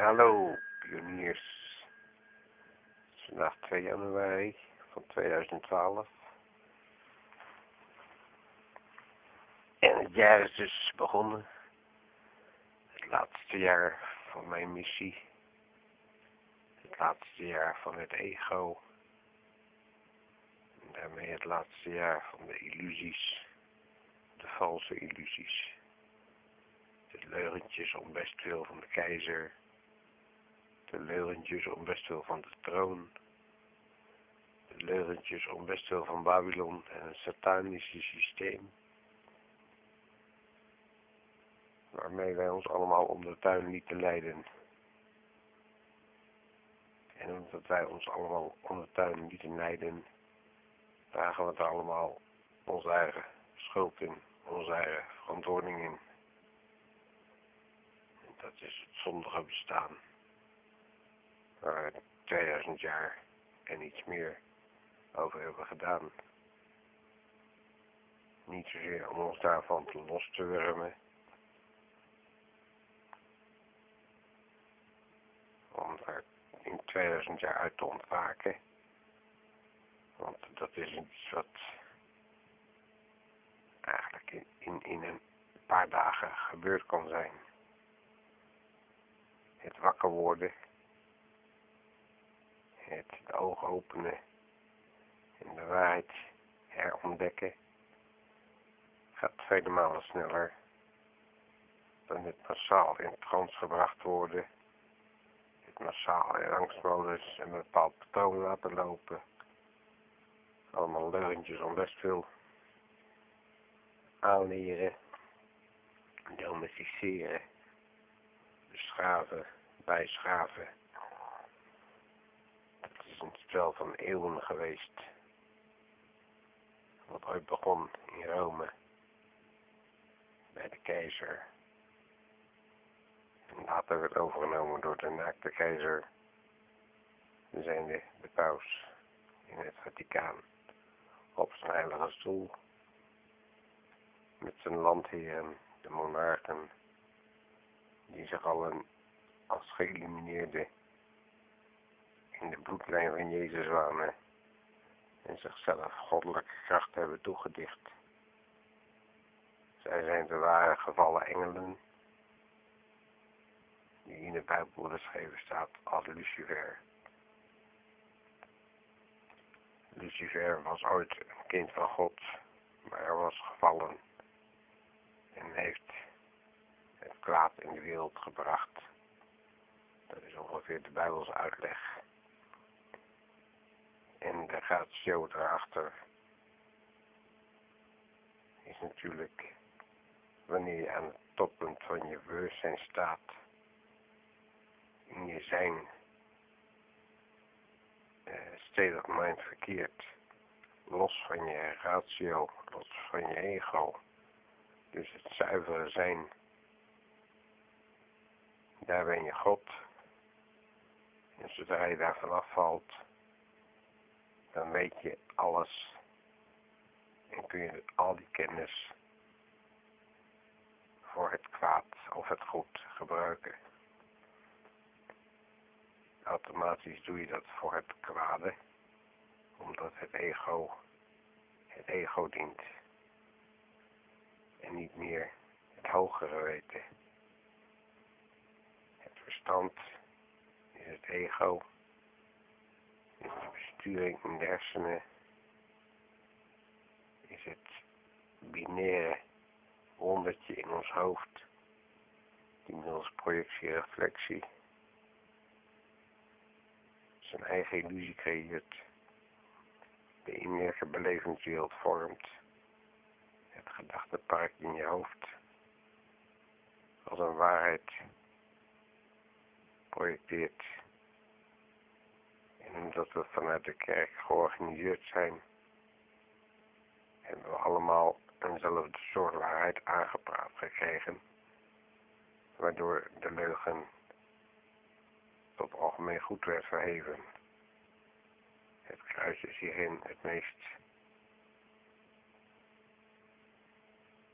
Hallo pioniers. Het is vandaag 2 januari van 2012. En het jaar is dus begonnen. Het laatste jaar van mijn missie. Het laatste jaar van het ego. En daarmee het laatste jaar van de illusies. De valse illusies. De leugentjes om best veel van de keizer de leugentjes om best wel van de troon, de leugentjes om best wel van Babylon en het satanische systeem, waarmee wij ons allemaal om de tuin lieten leiden. En omdat wij ons allemaal om de tuin lieten leiden, dragen we er allemaal onze eigen schuld in, onze eigen verantwoording in. En dat is het zondige bestaan waar 2000 jaar en iets meer over hebben gedaan. Niet zozeer om ons daarvan te los te wurmen, om er in 2000 jaar uit te ontwaken. Want dat is iets wat eigenlijk in, in een paar dagen gebeurd kan zijn. Het wakker worden het ogen openen en de waarheid herontdekken gaat vele malen sneller dan het massaal in trance gebracht worden, het massaal in angstmodus en een bepaald patroon laten lopen. Allemaal leugentjes om best veel aanleren, domesticeren, beschaven, bijschaven een spel van eeuwen geweest. Wat ooit begon in Rome. Bij de keizer. En later werd overgenomen door de naakte keizer. Zijnde de paus in het Vaticaan. Op zijn heilige stoel. Met zijn landheren, de monarchen. Die zich allen als geïllumineerde in de bloedlijn van Jezus wonen en zichzelf goddelijke kracht hebben toegedicht. Zij zijn de ware gevallen engelen, die in de Bijbel beschreven staat als Lucifer. Lucifer was ooit een kind van God, maar hij was gevallen en heeft het kwaad in de wereld gebracht. Dat is ongeveer de Bijbelse uitleg. En de ratio erachter is natuurlijk wanneer je aan het toppunt van je bewustzijn staat, in je zijn, uh, state of mind verkeerd, los van je ratio, los van je ego, dus het zuivere zijn, daar ben je God. En zodra je daarvan afvalt, dan weet je alles en kun je al die kennis voor het kwaad of het goed gebruiken. Automatisch doe je dat voor het kwade, omdat het ego het ego dient en niet meer het hogere weten. Het verstand is het ego is de in de hersenen, is het binaire wondertje in ons hoofd, die middels projectie-reflectie. Zijn eigen illusie creëert, de innerlijke belevingswereld vormt, het gedachtepark in je hoofd, als een waarheid projecteert en omdat we vanuit de kerk georganiseerd zijn, hebben we allemaal eenzelfde soort waarheid aangepraat gekregen, waardoor de leugen tot algemeen goed werd verheven. Het kruis is hierin het meest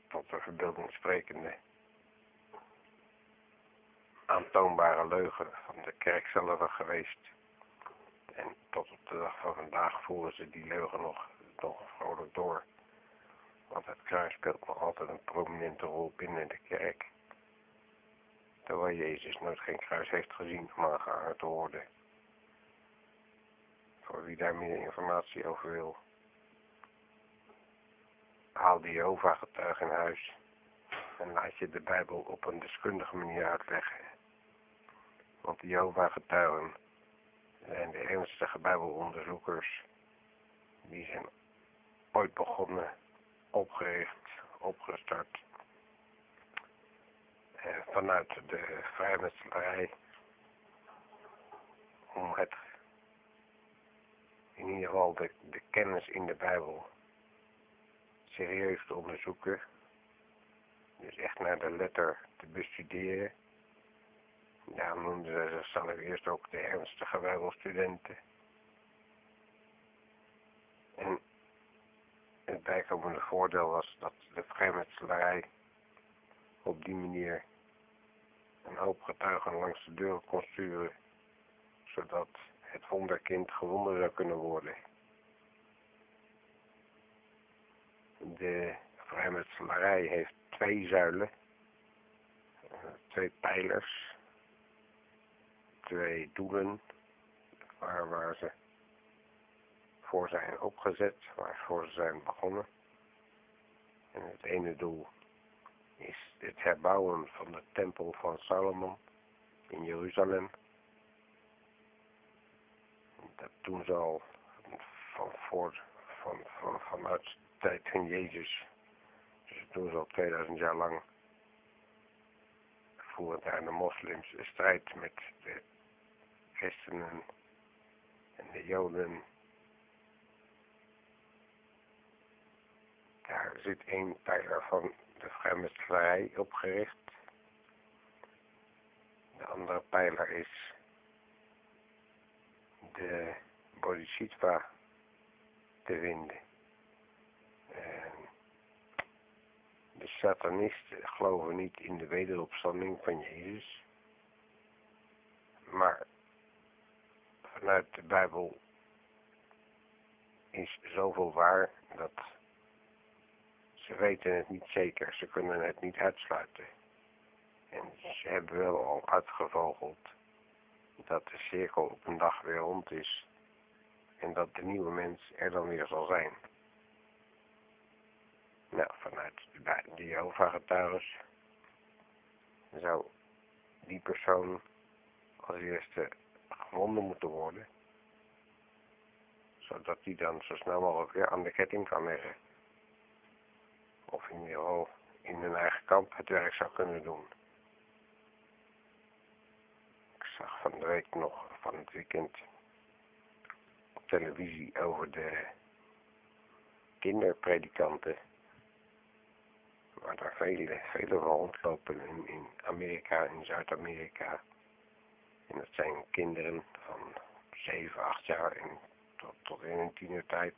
tot de verbeelding sprekende. aantoonbare leugen van de kerk zelf geweest. En tot op de dag van vandaag voeren ze die leugen nog, vrolijk door. Want het kruis speelt nog altijd een prominente rol binnen de kerk. Terwijl Jezus nooit geen kruis heeft gezien om aangehangen te worden. Voor wie daar meer informatie over wil. Haal de Jehovah-getuigen in huis en laat je de Bijbel op een deskundige manier uitleggen. Want de Jehovah-getuigen zijn de ernstige Bijbelonderzoekers. Die zijn ooit begonnen, opgericht, opgestart. Vanuit de vrijmetselarij om het in ieder geval de, de kennis in de Bijbel serieus te onderzoeken. Dus echt naar de letter te bestuderen. Daarom noemden ze zichzelf eerst ook de ernstige bijbelstudenten. En het bijkomende voordeel was dat de vrijmetselarij op die manier een hoop getuigen langs de deur kon sturen, zodat het wonderkind gewonnen zou kunnen worden. De vrijmetselarij heeft twee zuilen, twee pijlers, twee doelen waar, waar ze voor zijn opgezet, waarvoor ze zijn begonnen. En het ene doel is het herbouwen van de tempel van Salomon in Jeruzalem. Dat doen ze al van, voor, van, van, vanuit de tijd van Jezus. Dus dat al 2000 jaar lang. Voeren daar de moslims strijd met de christenen en de joden. Daar zit één pijler van de vrijmetselarij opgericht. De andere pijler is de Bodhisattva te vinden. En de satanisten geloven niet in de wederopstanding van Jezus. Maar vanuit de Bijbel is zoveel waar dat ze weten het niet zeker, ze kunnen het niet uitsluiten. En ze hebben wel al uitgevogeld dat de cirkel op een dag weer rond is en dat de nieuwe mens er dan weer zal zijn. Nou, vanuit de Jehovah-getuigen zou die persoon als eerste moeten worden, zodat die dan zo snel mogelijk weer aan de ketting kan leggen of in ieder geval in hun eigen kamp het werk zou kunnen doen. Ik zag van de week nog van het weekend op televisie over de kinderpredikanten. Waar daar vele, vele rondlopen in, in Amerika, in Zuid-Amerika. En dat zijn kinderen van 7, 8 jaar tot, tot in een tienertijd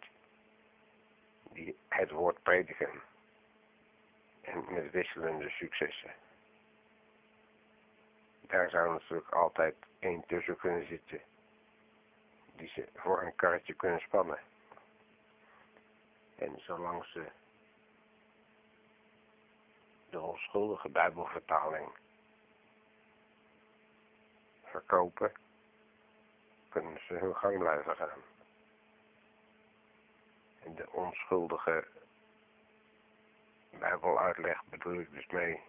die het woord prediken en met wisselende successen. Daar zou natuurlijk altijd één tussen kunnen zitten die ze voor een karretje kunnen spannen. En zolang ze de onschuldige bijbelvertaling verkopen, kunnen ze hun gang blijven gaan. En de onschuldige Bijbeluitleg bedoel ik dus mee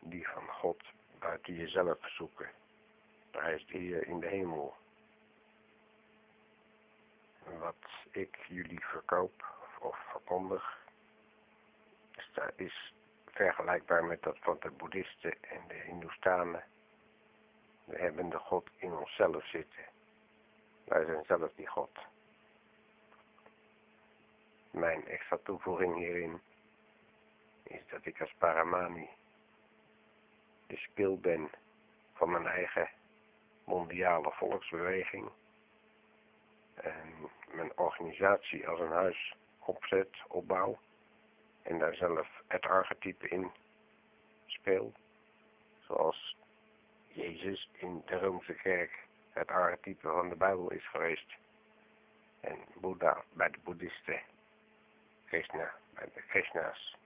die van God buiten jezelf zoeken. Daar is hier in de hemel. Wat ik jullie verkoop of verkondig is vergelijkbaar met dat van de boeddhisten en de hindoestanen. We hebben de God in onszelf zitten. Wij zijn zelf die God. Mijn extra toevoeging hierin is dat ik als Paramani de spil ben van mijn eigen mondiale volksbeweging. En mijn organisatie als een huis opzet, opbouw. En daar zelf het archetype in speel. Zoals Jezus in de Roomse kerk het archetype van de Bijbel is geweest. En Boeddha bij de boeddhisten, Krishna bij de Krishna's,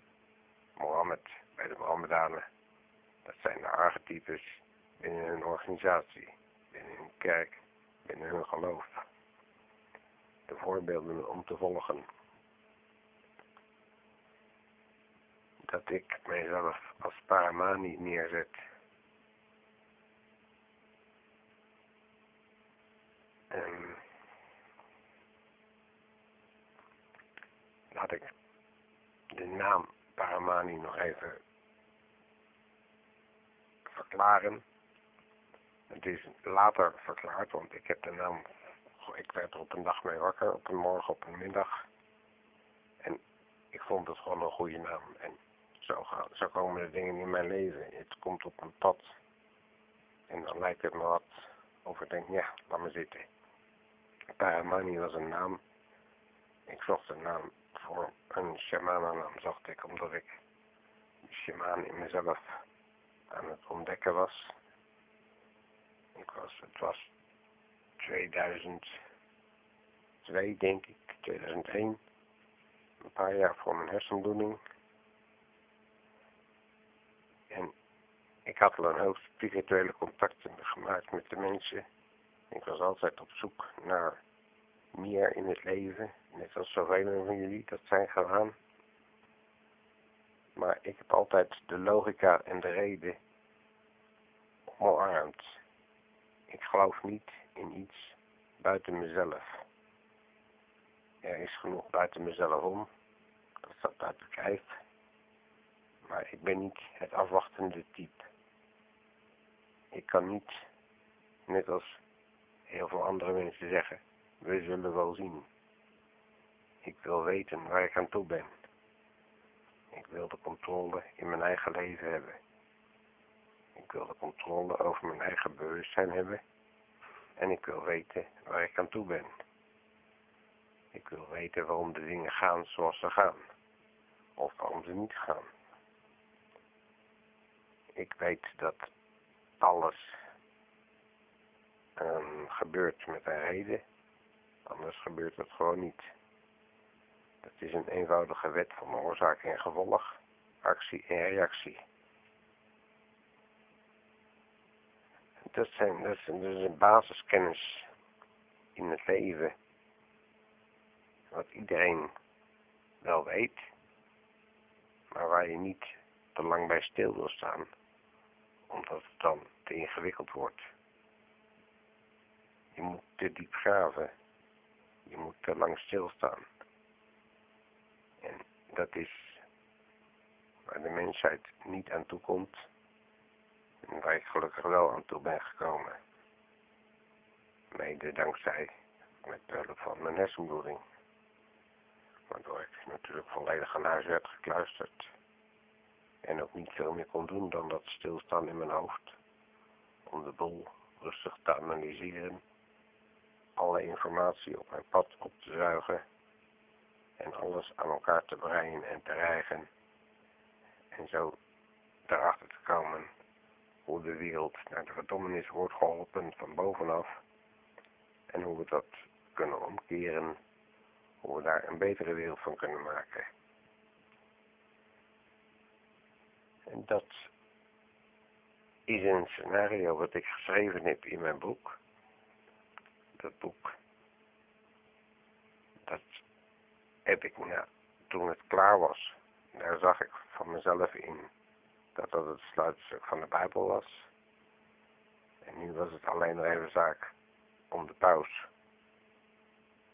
Mohammed bij de Mohammedanen. Dat zijn de archetypes binnen hun organisatie, binnen hun kerk, binnen hun geloof. De voorbeelden om te volgen. Dat ik mijzelf als paramani neerzet En laat ik de naam Paramani nog even verklaren. Het is later verklaard, want ik heb de naam, ik werd er op een dag mee wakker, op een morgen, op een middag. En ik vond het gewoon een goede naam. En zo, gaan, zo komen de dingen in mijn leven. Het komt op een pad. En dan lijkt het me wat, ik denk, ja, laat me zitten. Paramani was een naam. Ik zocht een naam voor een shamanennaam, zocht ik, omdat ik shaman in mezelf aan het ontdekken was. Ik was, het was 2002, denk ik, 2001. Een paar jaar voor mijn hersenbloeding. En ik had al een hoop spirituele contacten gemaakt met de mensen ik was altijd op zoek naar meer in het leven, net als zoveel van jullie dat zijn gedaan. Maar ik heb altijd de logica en de reden omarmd. Ik geloof niet in iets buiten mezelf. Er is genoeg buiten mezelf om, dat staat buiten kijf. Maar ik ben niet het afwachtende type. Ik kan niet, net als heel veel andere mensen zeggen, we zullen wel zien. Ik wil weten waar ik aan toe ben. Ik wil de controle in mijn eigen leven hebben. Ik wil de controle over mijn eigen bewustzijn hebben. En ik wil weten waar ik aan toe ben. Ik wil weten waarom de dingen gaan zoals ze gaan. Of waarom ze niet gaan. Ik weet dat alles um, gebeurt met een reden, anders gebeurt het gewoon niet. Het is een eenvoudige wet van oorzaak en gevolg, actie en reactie. Dat, zijn, dat, is, dat is een basiskennis in het leven, wat iedereen wel weet, maar waar je niet te lang bij stil wil staan, omdat het dan te ingewikkeld wordt. Je moet te diep graven. Je moet te lang stilstaan. En dat is waar de mensheid niet aan toe komt. En waar ik gelukkig wel aan toe ben gekomen. Mede dankzij met hulp van mijn hersenbloeding. Waardoor ik natuurlijk volledig aan huis werd gekluisterd. En ook niet veel meer kon doen dan dat stilstaan in mijn hoofd. Om de boel rustig te analyseren alle informatie op mijn pad op te zuigen en alles aan elkaar te breien en te rijgen en zo erachter te komen hoe de wereld naar de verdommenis wordt geholpen van bovenaf en hoe we dat kunnen omkeren, hoe we daar een betere wereld van kunnen maken. En dat is een scenario wat ik geschreven heb in mijn boek dat boek. Dat heb ik, toen het klaar was, daar zag ik van mezelf in dat dat het sluitstuk van de Bijbel was. En nu was het alleen nog even zaak om de paus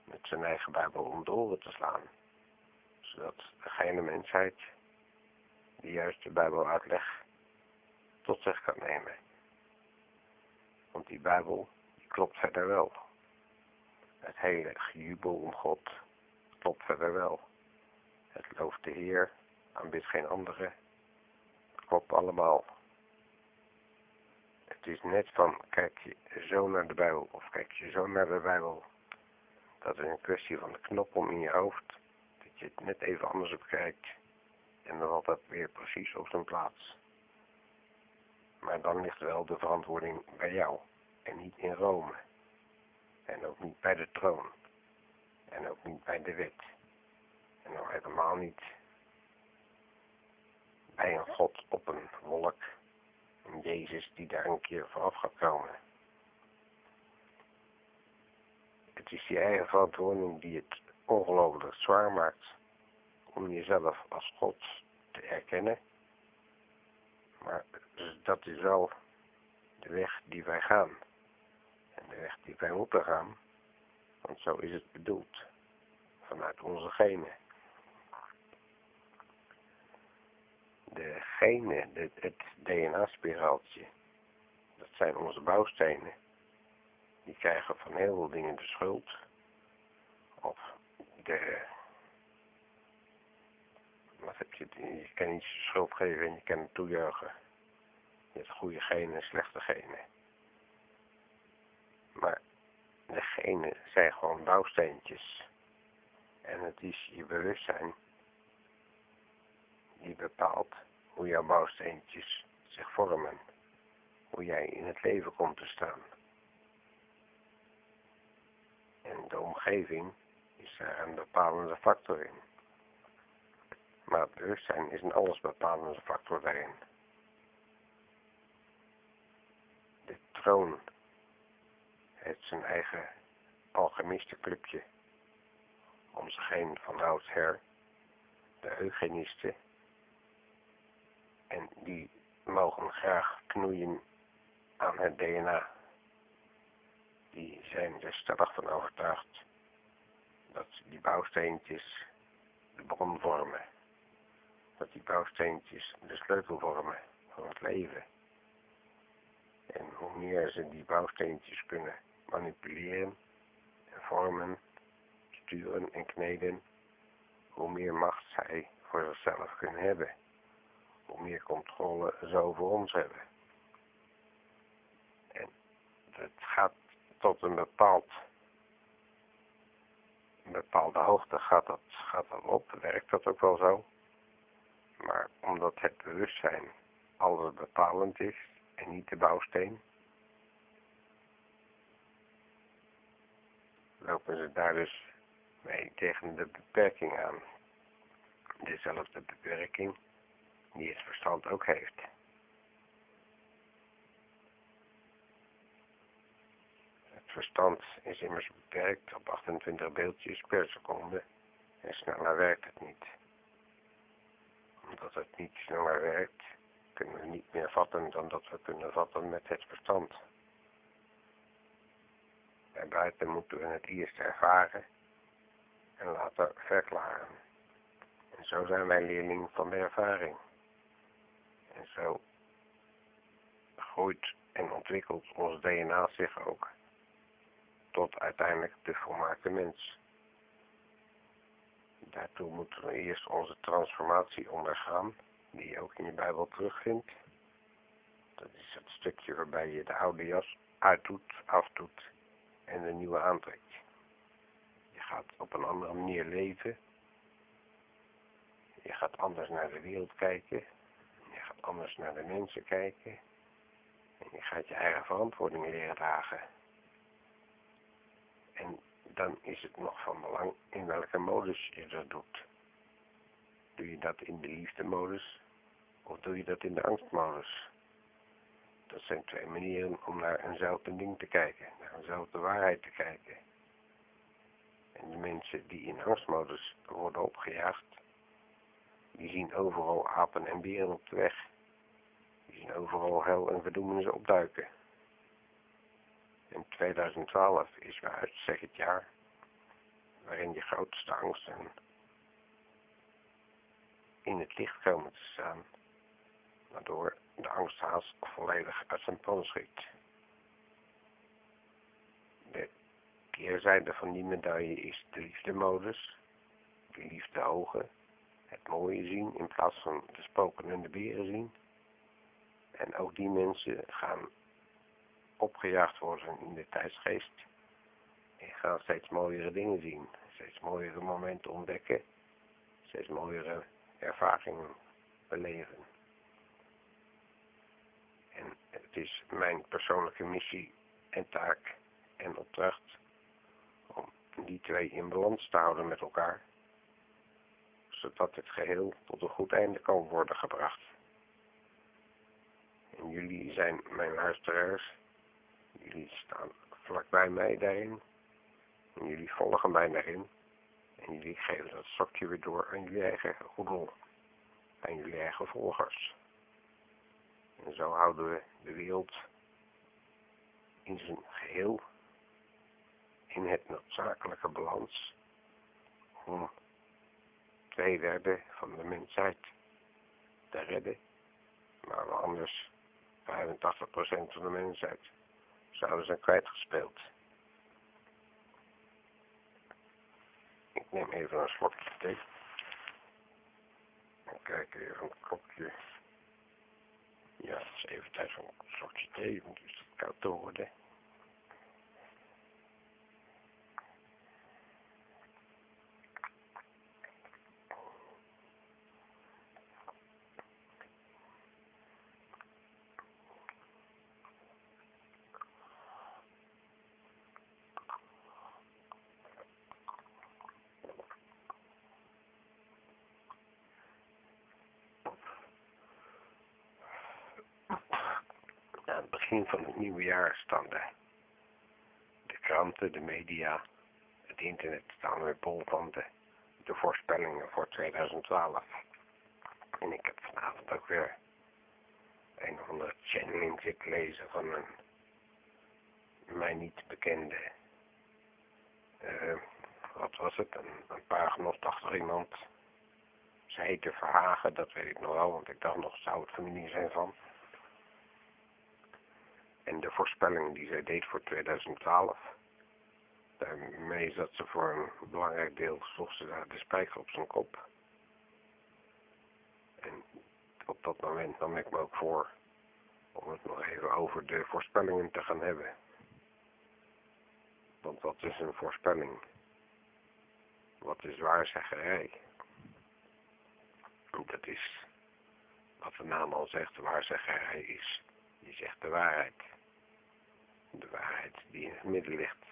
met zijn eigen Bijbel om de oren te slaan. Zodat degene mensheid die juist de Bijbel uitleg tot zich kan nemen. Want die Bijbel die klopt verder wel. Het hele gejubel om God klopt verder wel. Het looft de Heer, aanbidt geen andere. Het klopt allemaal. Het is net van, kijk je zo naar de Bijbel of kijk je zo naar de Bijbel. Dat is een kwestie van de knop om in je hoofd. Dat je het net even anders op kijkt. En dan valt weer precies op zijn plaats. Maar dan ligt wel de verantwoording bij jou en niet in Rome. En ook niet bij de troon. En ook niet bij de wet. En nog helemaal niet bij een God op een wolk. Een Jezus die daar een keer vanaf gaat komen. Het is je eigen verantwoording die het ongelooflijk zwaar maakt om jezelf als God te erkennen. Maar dat is wel de weg die wij gaan. De weg die wij gaan. Want zo is het bedoeld. Vanuit onze genen. De genen, het DNA-spiraaltje. Dat zijn onze bouwstenen. Die krijgen van heel veel dingen de schuld. Of de... Wat heb je? Je kan niet de schuld geven en je kan het toejuichen. Je hebt goede genen en slechte genen. Maar de genen zijn gewoon bouwsteentjes. En het is je bewustzijn die bepaalt hoe jouw bouwsteentjes zich vormen. Hoe jij in het leven komt te staan. En de omgeving is daar een bepalende factor in. Maar het bewustzijn is een allesbepalende factor daarin. De troon heeft zijn eigen alchemistenclubje om zich heen van oudsher, de eugenisten. En die mogen graag knoeien aan het DNA. Die zijn er stellig van overtuigd dat die bouwsteentjes de bron vormen. Dat die bouwsteentjes de sleutel vormen van het leven. En hoe meer ze die bouwsteentjes kunnen manipuleren en vormen, sturen en kneden, hoe meer macht zij voor zichzelf kunnen hebben. Hoe meer controle ze over ons hebben. En het gaat tot een bepaald bepaalde hoogte gaat dat, gaat dat op, werkt dat ook wel zo. Maar omdat het bewustzijn alles bepalend is en niet de bouwsteen, lopen ze daar dus mee tegen de beperking aan. Dezelfde beperking die het verstand ook heeft. Het verstand is immers beperkt op 28 beeldjes per seconde en sneller werkt het niet. Omdat het niet sneller werkt, kunnen we niet meer vatten dan dat we kunnen vatten met het verstand. En buiten moeten we het eerst ervaren en later verklaren. En zo zijn wij leerling van de ervaring. En zo groeit en ontwikkelt ons DNA zich ook tot uiteindelijk de volmaakte mens. Daartoe moeten we eerst onze transformatie ondergaan, die je ook in je Bijbel terugvindt. Dat is het stukje waarbij je de oude jas uitdoet, afdoet en de nieuwe aantrekt. Je gaat op een andere manier leven. Je gaat anders naar de wereld kijken. Je gaat anders naar de mensen kijken. En je gaat je eigen verantwoording leren dragen. En dan is het nog van belang in welke modus je dat doet. Doe je dat in de liefdemodus of doe je dat in de angstmodus? Dat zijn twee manieren om naar eenzelfde ding te kijken, naar eenzelfde waarheid te kijken. En de mensen die in angstmodus worden opgejaagd, die zien overal apen en beren op de weg. Die zien overal hel en verdoemenis opduiken. En 2012 is bij uitstek het jaar waarin je grootste angsten in het licht komen te staan, waardoor de angsthaas volledig uit zijn pan schiet. De keerzijde van die medaille is de liefdemodus, de liefde ogen, het mooie zien in plaats van de spoken en de beren zien. En ook die mensen gaan opgejaagd worden in de tijdsgeest. En gaan steeds mooiere dingen zien, steeds mooiere momenten ontdekken, steeds mooiere ervaringen beleven. En is mijn persoonlijke missie en taak en opdracht om die twee in balans te houden met elkaar, zodat het geheel tot een goed einde kan worden gebracht. En jullie zijn mijn luisteraars, jullie staan vlakbij mij daarin, en jullie volgen mij daarin, en jullie geven dat stokje weer door aan jullie eigen roedel, aan jullie eigen volgers. En zo houden we de wereld in zijn geheel in het noodzakelijke balans om twee derde van de mensheid te redden, maar anders 85% van de mensheid zouden zijn kwijtgespeeld. Ik neem even een slokje thee. En kijk even een kopje. Ja, het is even tijd voor een slokje thee, want het is koud te worden. aan het begin van het nieuwe jaar staan de, de media, het internet staan weer bol van de, voorspellingen voor 2012. En ik heb vanavond ook weer een of andere channeling zitten lezen van een mij niet bekende, uh, wat was het, een, een paargenostachtig iemand. Ze heette Verhagen, dat weet ik nog wel, want ik dacht nog, zou het familie zijn van. En de voorspelling die zij deed voor 2012, daarmee zat ze voor een belangrijk deel, sloeg ze daar de spijker op zijn kop. En op dat moment nam ik me ook voor om het nog even over de voorspellingen te gaan hebben. Want wat is een voorspelling? Wat is waarzeggerij? Dat is, wat de naam al zegt, waarzeggerij is. Je zegt de waarheid de waarheid die in het midden ligt.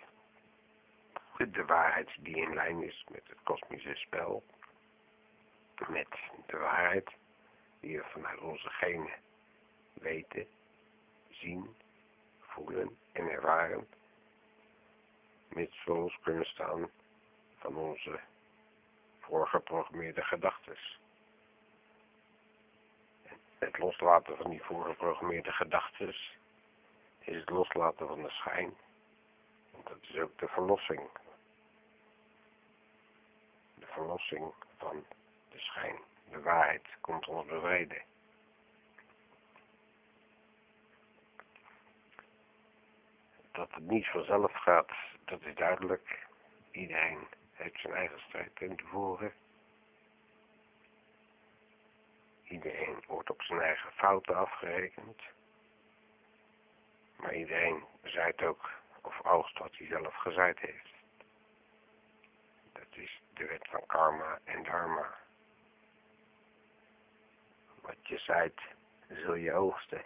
De waarheid die in lijn is met het kosmische spel. Met de waarheid die we vanuit onze genen weten, zien, voelen en ervaren. Mits we kunnen staan van onze voorgeprogrammeerde gedachten. Het loslaten van die voorgeprogrammeerde gedachten is het loslaten van de schijn. Dat is ook de verlossing. De verlossing van de schijn. De waarheid komt ons bevrijden. Dat het niet vanzelf gaat, dat is duidelijk. Iedereen heeft zijn eigen strijd in te voeren. Iedereen wordt op zijn eigen fouten afgerekend. Maar iedereen zaait ook, of oogst wat hij zelf gezaaid heeft. Is de wet van karma en dharma. Wat je zaait, zul je oogsten.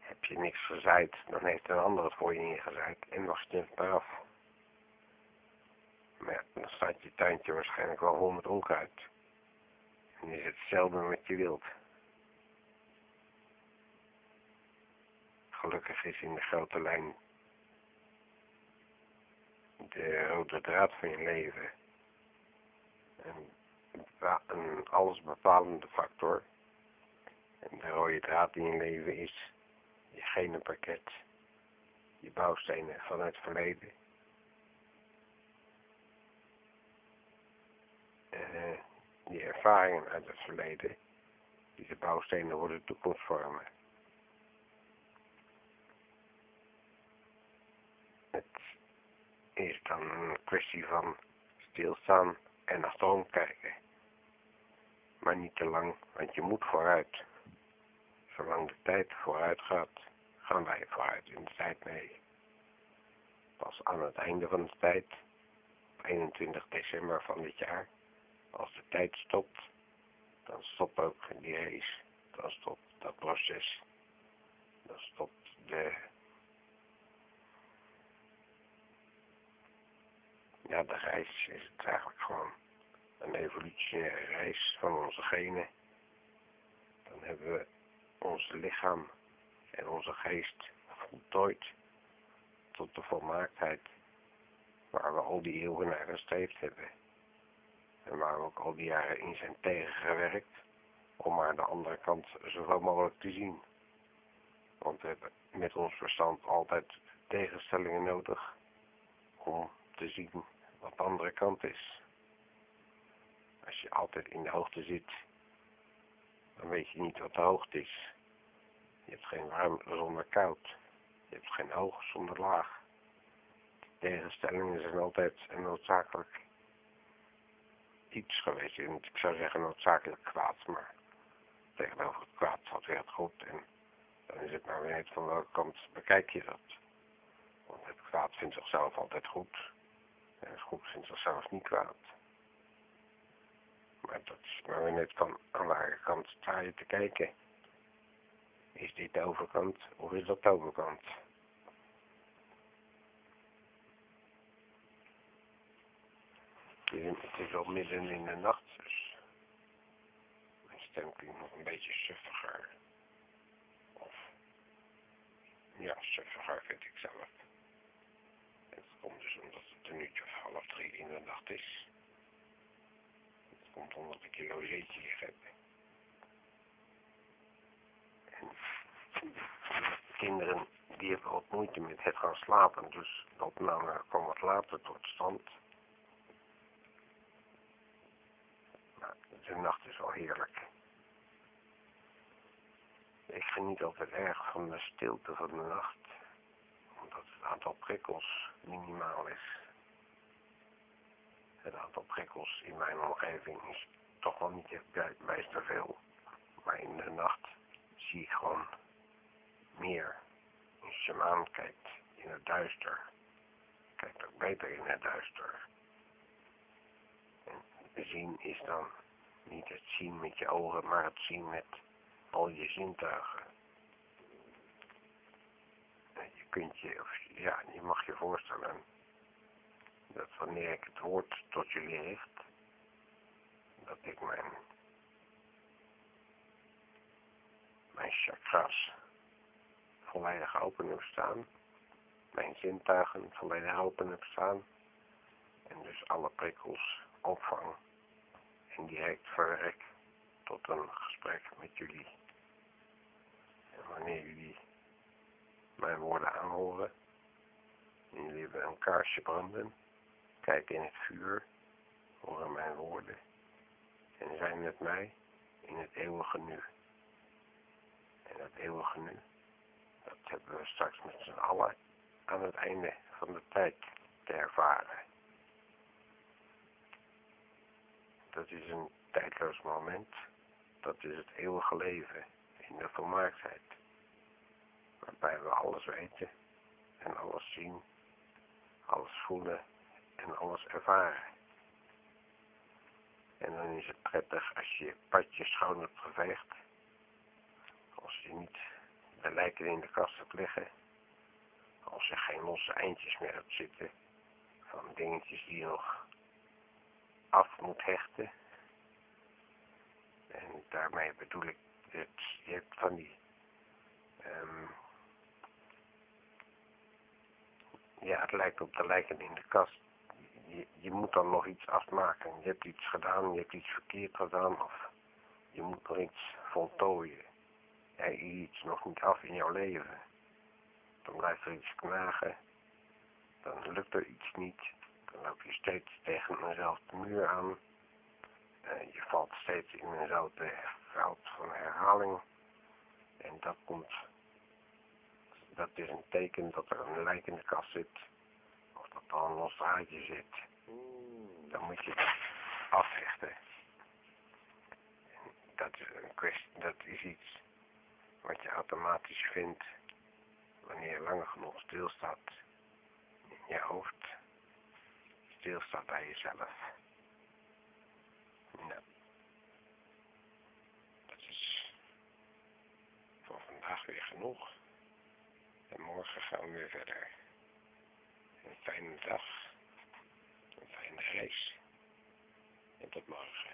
Heb je niks gezaaid, dan heeft een ander het voor je ingezaaid en wacht je het maar af. Maar ja, dan staat je tuintje waarschijnlijk wel vol met onkruid. En is het zelden wat je wilt. gelukkig is in de grote lijn de rode draad van je leven een, een allesbepalende factor. En de rode draad in je leven is je genenpakket, je bouwstenen van het verleden. Uh, die ervaringen uit het verleden, die de bouwstenen voor de toekomst vormen. Is dan een kwestie van stilstaan en achterom kijken. Maar niet te lang, want je moet vooruit. Zolang de tijd vooruit gaat, gaan wij vooruit in de tijd mee. Pas aan het einde van de tijd, 21 december van dit jaar, als de tijd stopt, dan stopt ook die race, dan stopt dat proces. Dan stopt de... Ja, de reis is eigenlijk gewoon een evolutionaire reis van onze genen. Dan hebben we ons lichaam en onze geest voltooid tot de volmaaktheid waar we al die eeuwen naar gestreefd hebben. En waar we ook al die jaren in zijn tegengewerkt om maar de andere kant zoveel mogelijk te zien. Want we hebben met ons verstand altijd tegenstellingen nodig om te zien wat de andere kant is. Als je altijd in de hoogte zit, dan weet je niet wat de hoogte is. Je hebt geen warm zonder koud. Je hebt geen hoog zonder laag. Tegenstellingen zijn altijd een noodzakelijk iets geweest. En ik zou zeggen noodzakelijk kwaad, maar tegenover het kwaad staat weer het goed. En dan is het maar weer van welke kant bekijk je dat. Want het kwaad vindt zichzelf altijd goed. En goed vindt zichzelf niet kwaad. Maar dat is maar weer net van aan welke kant sta je te kijken. Is dit de overkant of is dat de overkant? Het is al midden in de nacht, dus mijn stem klinkt nog een beetje suffiger. Of, ja, suffiger vind ik zelf. En komt dus omdat het een uurtje half drie in de nacht is. Het komt omdat ik een logeetje heb. kinderen die hebben wat moeite met het gaan slapen, dus de opname kwam wat later tot stand. Maar de nacht is wel heerlijk. Ik geniet altijd erg van de stilte van de nacht, omdat het aantal prikkels minimaal is. Het aantal prikkels in mijn omgeving is toch wel niet echt bijster veel, maar in de nacht zie ik gewoon meer. Als je maan kijkt in het duister, kijkt ook beter in het duister. En zien is dan niet het zien met je ogen, maar het zien met al je zintuigen. En je kunt je, of ja, je mag je voorstellen dat wanneer ik het woord tot jullie richt, dat ik mijn, mijn chakras volledig open heb staan. Mijn zintuigen volledig open heb staan. En dus alle prikkels opvang en direct verwerk tot een gesprek met jullie. En wanneer jullie mijn woorden aanhoren, en jullie hebben een kaarsje branden, kijken in het vuur, horen mijn woorden en zijn met mij in het eeuwige nu. En dat eeuwige nu dat hebben we straks met z'n allen aan het einde van de tijd te ervaren. Dat is een tijdloos moment. Dat is het eeuwige leven in de volmaaktheid. Waarbij we alles weten en alles zien, alles voelen en alles ervaren. En dan is het prettig als je padje schoon hebt geveegd. Als je niet de lijken in de kast hebt liggen. Als er geen losse eindjes meer hebt zitten. Van dingetjes die je nog af moet hechten. En daarmee bedoel ik, het, je hebt van die... Um, ja, het lijkt op de lijken in de kast. Je, moet dan nog iets afmaken. Je hebt iets gedaan, je hebt iets verkeerd gedaan. Of je moet nog iets voltooien er iets nog niet af in jouw leven. Dan blijft er iets knagen. Dan lukt er iets niet. Dan loop je steeds tegen eenzelfde muur aan. Uh, je valt steeds in eenzelfde fout van herhaling. En dat komt, dat is een teken dat er een lijk in de kast zit. Dat er een los draadje zit. Dan moet je het afhechten. dat is een kwestie, dat is iets wat je automatisch vindt wanneer je langer genoeg stilstaat in je hoofd, stilstaat bij jezelf. Nou, dat is voor vandaag weer genoeg. En morgen gaan we weer verder. Een fijne dag. Een fijne reis. En tot morgen.